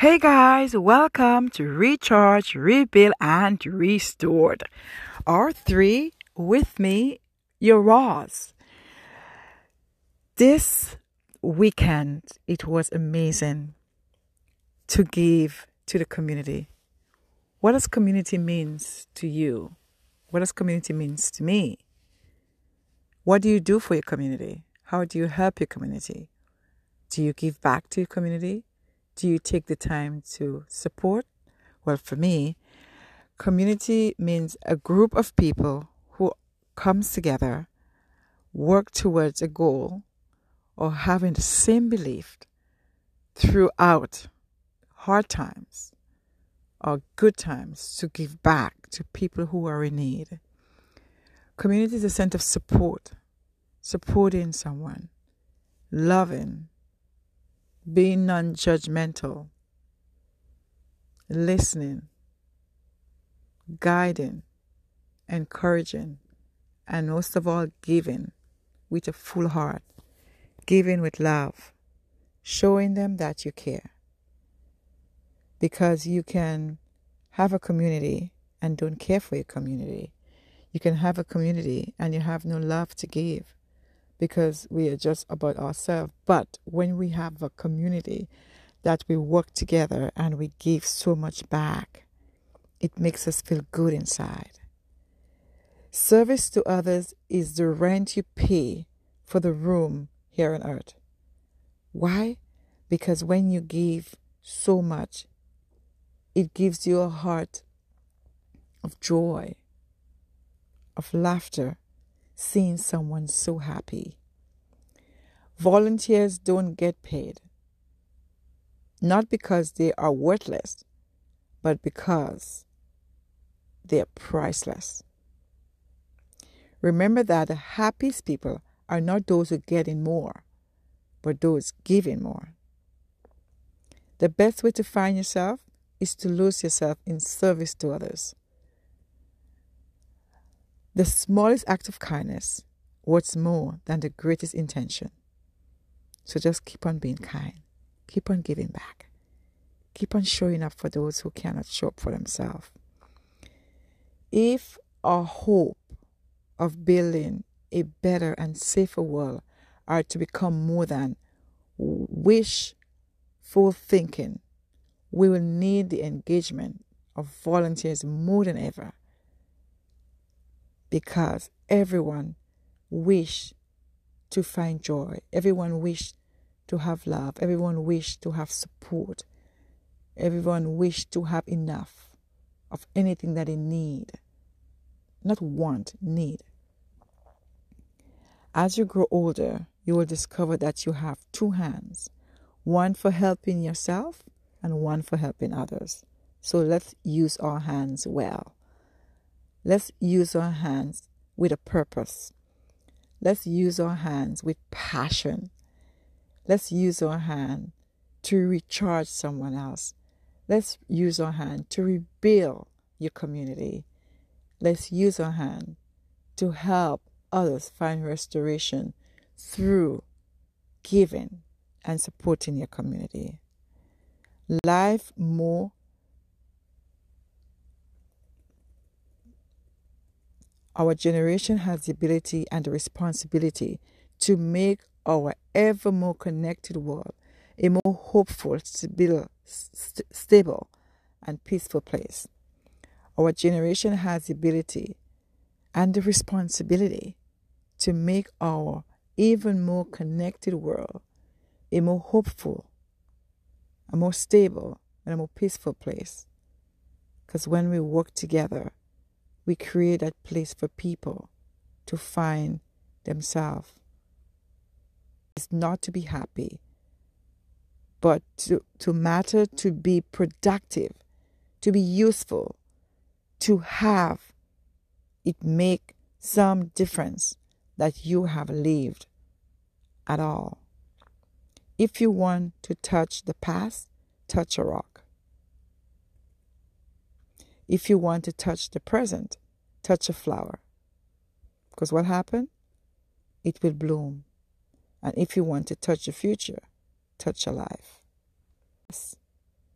Hey guys, welcome to Recharge, Rebuild, and Restored. R3 with me, your Roz. This weekend, it was amazing to give to the community. What does community means to you? What does community means to me? What do you do for your community? How do you help your community? Do you give back to your community? Do you take the time to support? Well, for me, community means a group of people who comes together, work towards a goal, or having the same belief throughout hard times or good times to give back to people who are in need. Community is a sense of support, supporting someone, loving, being non judgmental, listening, guiding, encouraging, and most of all, giving with a full heart, giving with love, showing them that you care. Because you can have a community and don't care for your community. You can have a community and you have no love to give because we are just about ourselves. But when we have a community that we work together and we give so much back, it makes us feel good inside. Service to others is the rent you pay for the room here on earth. Why? Because when you give so much, it gives you a heart of joy, of laughter, seeing someone so happy. Volunteers don't get paid, not because they are worthless, but because they are priceless. Remember that the happiest people are not those who get in more, but those giving more. The best way to find yourself is to lose yourself in service to others. The smallest act of kindness worth more than the greatest intention. So just keep on being kind. Keep on giving back. Keep on showing up for those who cannot show up for themselves. If our hope of building a better and safer world are to become more than wishful thinking, we will need the engagement of volunteers more than ever because everyone wish to find joy. Everyone wish to have love. Everyone wish to have support. Everyone wish to have enough of anything that they need. Not want, need. As you grow older, you will discover that you have two hands one for helping yourself and one for helping others. So let's use our hands well. Let's use our hands with a purpose. Let's use our hands with passion. Let's use our hand to recharge someone else. Let's use our hand to rebuild your community. Let's use our hand to help others find restoration through giving and supporting your community. Life more Our generation has the ability and the responsibility to make our ever more connected world a more hopeful, stable, st- stable and peaceful place. Our generation has the ability and the responsibility to make our even more connected world a more hopeful, a more stable, and a more peaceful place. Because when we work together, we create that place for people to find themselves. It's not to be happy, but to, to matter, to be productive, to be useful, to have it make some difference that you have lived at all. If you want to touch the past, touch a rock. If you want to touch the present, touch a flower. Because what happened? It will bloom. And if you want to touch the future, touch a life.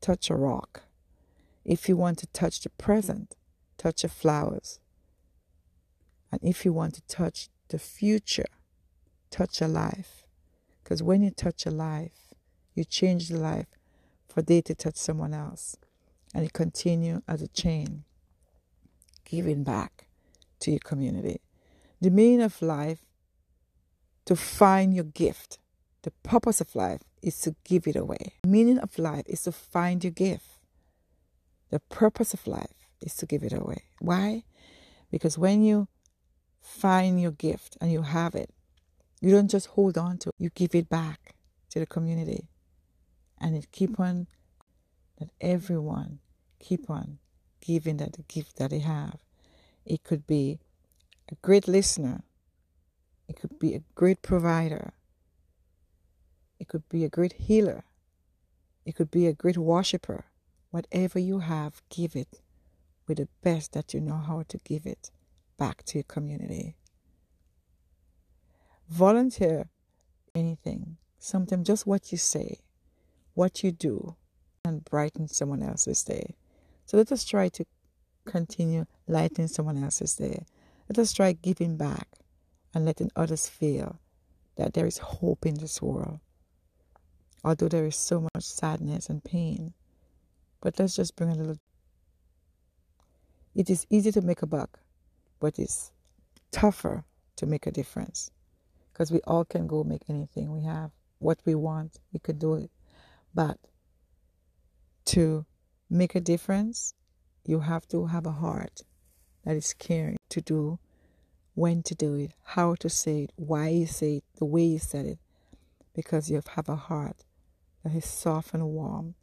Touch a rock. If you want to touch the present, touch the flowers. And if you want to touch the future, touch a life. Because when you touch a life, you change the life for they to touch someone else. And you continue as a chain, giving back to your community. The meaning of life, to find your gift. The purpose of life is to give it away. The meaning of life is to find your gift. The purpose of life is to give it away. Why? Because when you find your gift and you have it, you don't just hold on to it, you give it back to the community. And it keep on that everyone keep on giving that the gift that they have. It could be a great listener. It could be a great provider. It could be a great healer. It could be a great worshiper. Whatever you have, give it with the best that you know how to give it back to your community. Volunteer anything, sometimes just what you say, what you do, and brighten someone else's day. So let us try to continue lighting someone else's day. Let us try giving back and letting others feel that there is hope in this world. Although there is so much sadness and pain, but let's just bring a little. It is easy to make a buck, but it's tougher to make a difference. Because we all can go make anything we have. What we want, we could do it. But to make a difference, you have to have a heart that is caring to do, when to do it, how to say it, why you say it, the way you said it, because you have a heart that is soft and warm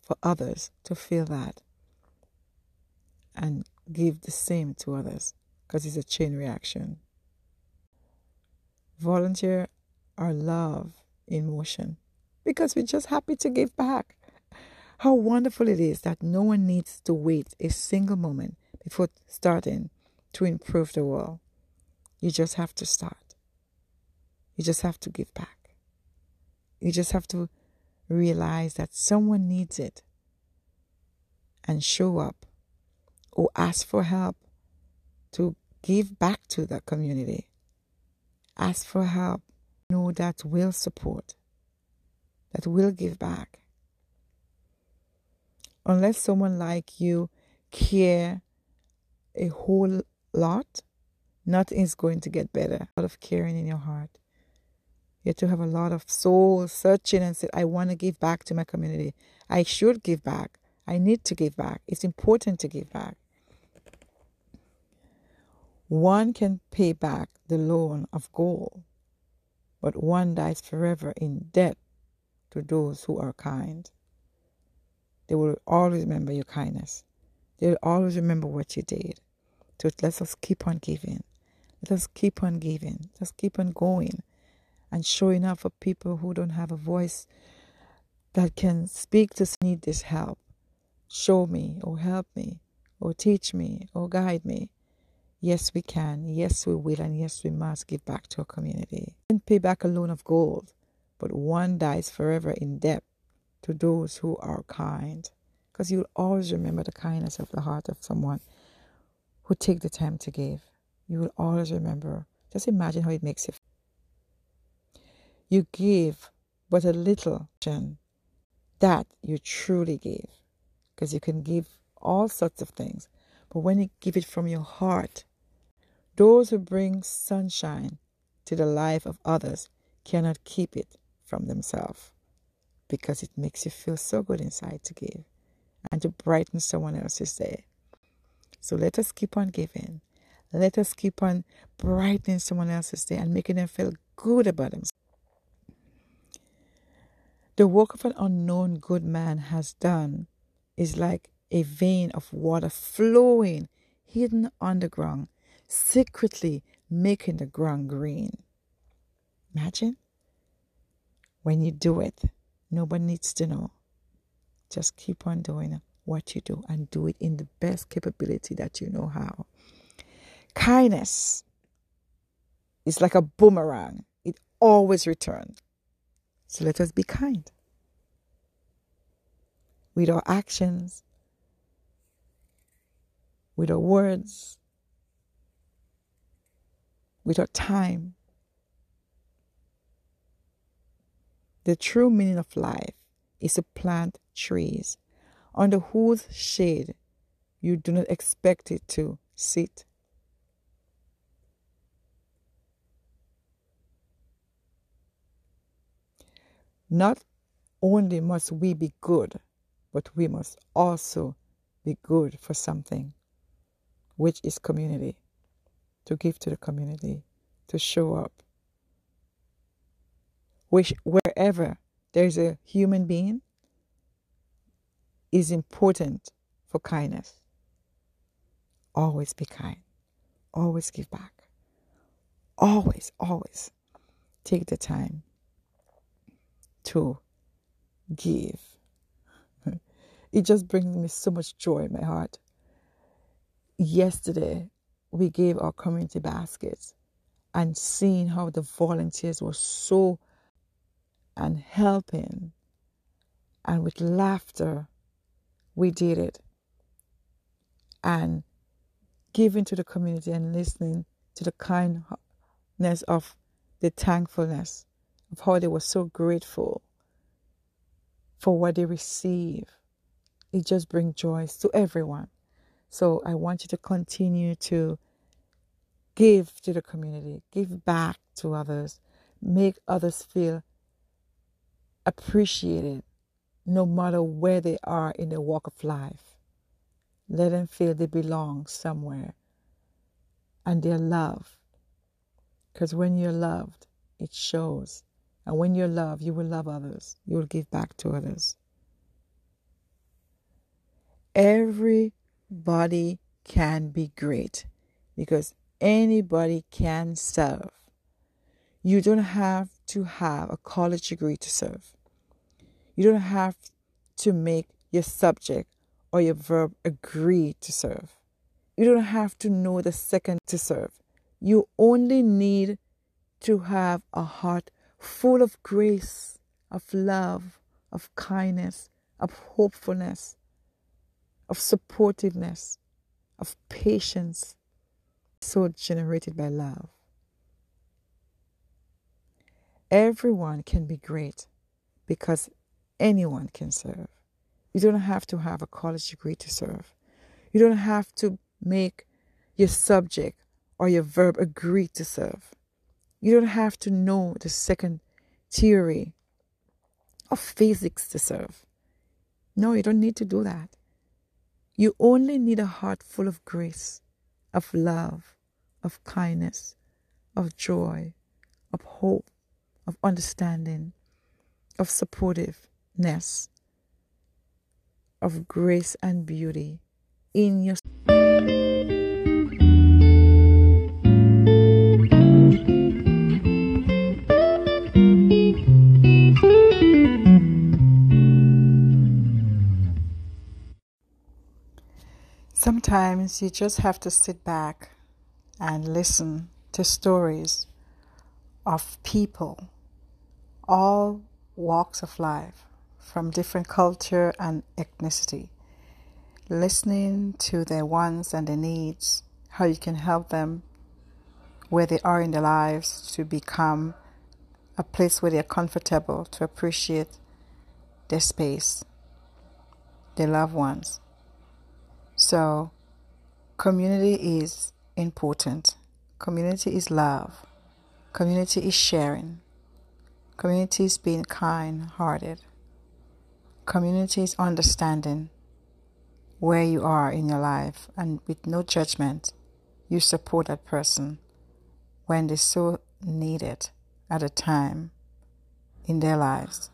for others to feel that and give the same to others because it's a chain reaction. Volunteer our love in motion because we're just happy to give back. How wonderful it is that no one needs to wait a single moment before starting to improve the world. You just have to start. You just have to give back. You just have to realize that someone needs it and show up or ask for help to give back to the community. Ask for help. Know that will support, that will give back. Unless someone like you care a whole lot, nothing is going to get better. A lot of caring in your heart. You have to have a lot of soul searching and say, I want to give back to my community. I should give back. I need to give back. It's important to give back. One can pay back the loan of gold, but one dies forever in debt to those who are kind. They will always remember your kindness. They will always remember what you did. So let us keep on giving. Let us keep on giving. Let us keep on going and showing up for people who don't have a voice that can speak to need this help. Show me or help me or teach me or guide me. Yes, we can. Yes, we will. And yes, we must give back to our community. And pay back a loan of gold, but one dies forever in debt to those who are kind. Because you'll always remember the kindness of the heart of someone who take the time to give. You will always remember. Just imagine how it makes you feel. You give but a little that you truly give. Because you can give all sorts of things. But when you give it from your heart, those who bring sunshine to the life of others cannot keep it from themselves because it makes you feel so good inside to give and to brighten someone else's day. So let us keep on giving. Let us keep on brightening someone else's day and making them feel good about themselves. The work of an unknown good man has done is like a vein of water flowing hidden underground, secretly making the ground green. Imagine when you do it, nobody needs to know. Just keep on doing what you do and do it in the best capability that you know how. Kindness is like a boomerang, it always returns. So let us be kind. with our actions, with our words, with our time. The true meaning of life is to plant trees under whose shade you do not expect it to sit. Not only must we be good, but we must also be good for something, which is community, to give to the community, to show up. Which, wherever there's a human being, is important for kindness. Always be kind. Always give back. Always, always take the time to give. It just brings me so much joy in my heart. Yesterday, we gave our community baskets and seeing how the volunteers were so and helping and with laughter we did it and giving to the community and listening to the kindness of the thankfulness of how they were so grateful for what they receive. It just brings joy to everyone. So I want you to continue to give to the community, give back to others, make others feel appreciated no matter where they are in their walk of life. Let them feel they belong somewhere and they're loved. Because when you're loved, it shows. And when you're loved, you will love others. You will give back to others. Everybody can be great because anybody can serve. You don't have to have a college degree to serve. You don't have to make your subject or your verb agree to serve. You don't have to know the second to serve. You only need to have a heart full of grace, of love, of kindness, of hopefulness, of supportiveness, of patience, so generated by love. Everyone can be great because anyone can serve. You don't have to have a college degree to serve. You don't have to make your subject or your verb agree to serve. You don't have to know the second theory of physics to serve. No, you don't need to do that. You only need a heart full of grace, of love, of kindness, of joy, of hope, of understanding, of supportiveness, of grace and beauty in your Sometimes you just have to sit back and listen to stories of people, all walks of life from different culture and ethnicity, listening to their wants and their needs, how you can help them where they are in their lives to become a place where they're comfortable, to appreciate their space, their loved ones. So, community is important. Community is love. Community is sharing. Community is being kind hearted. communities understanding where you are in your life and with no judgment, you support that person when they so need it at a time in their lives.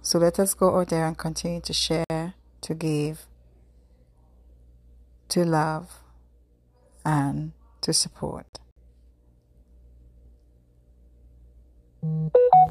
So let us go out there and continue to share, to give, to love, and to support. Thank you.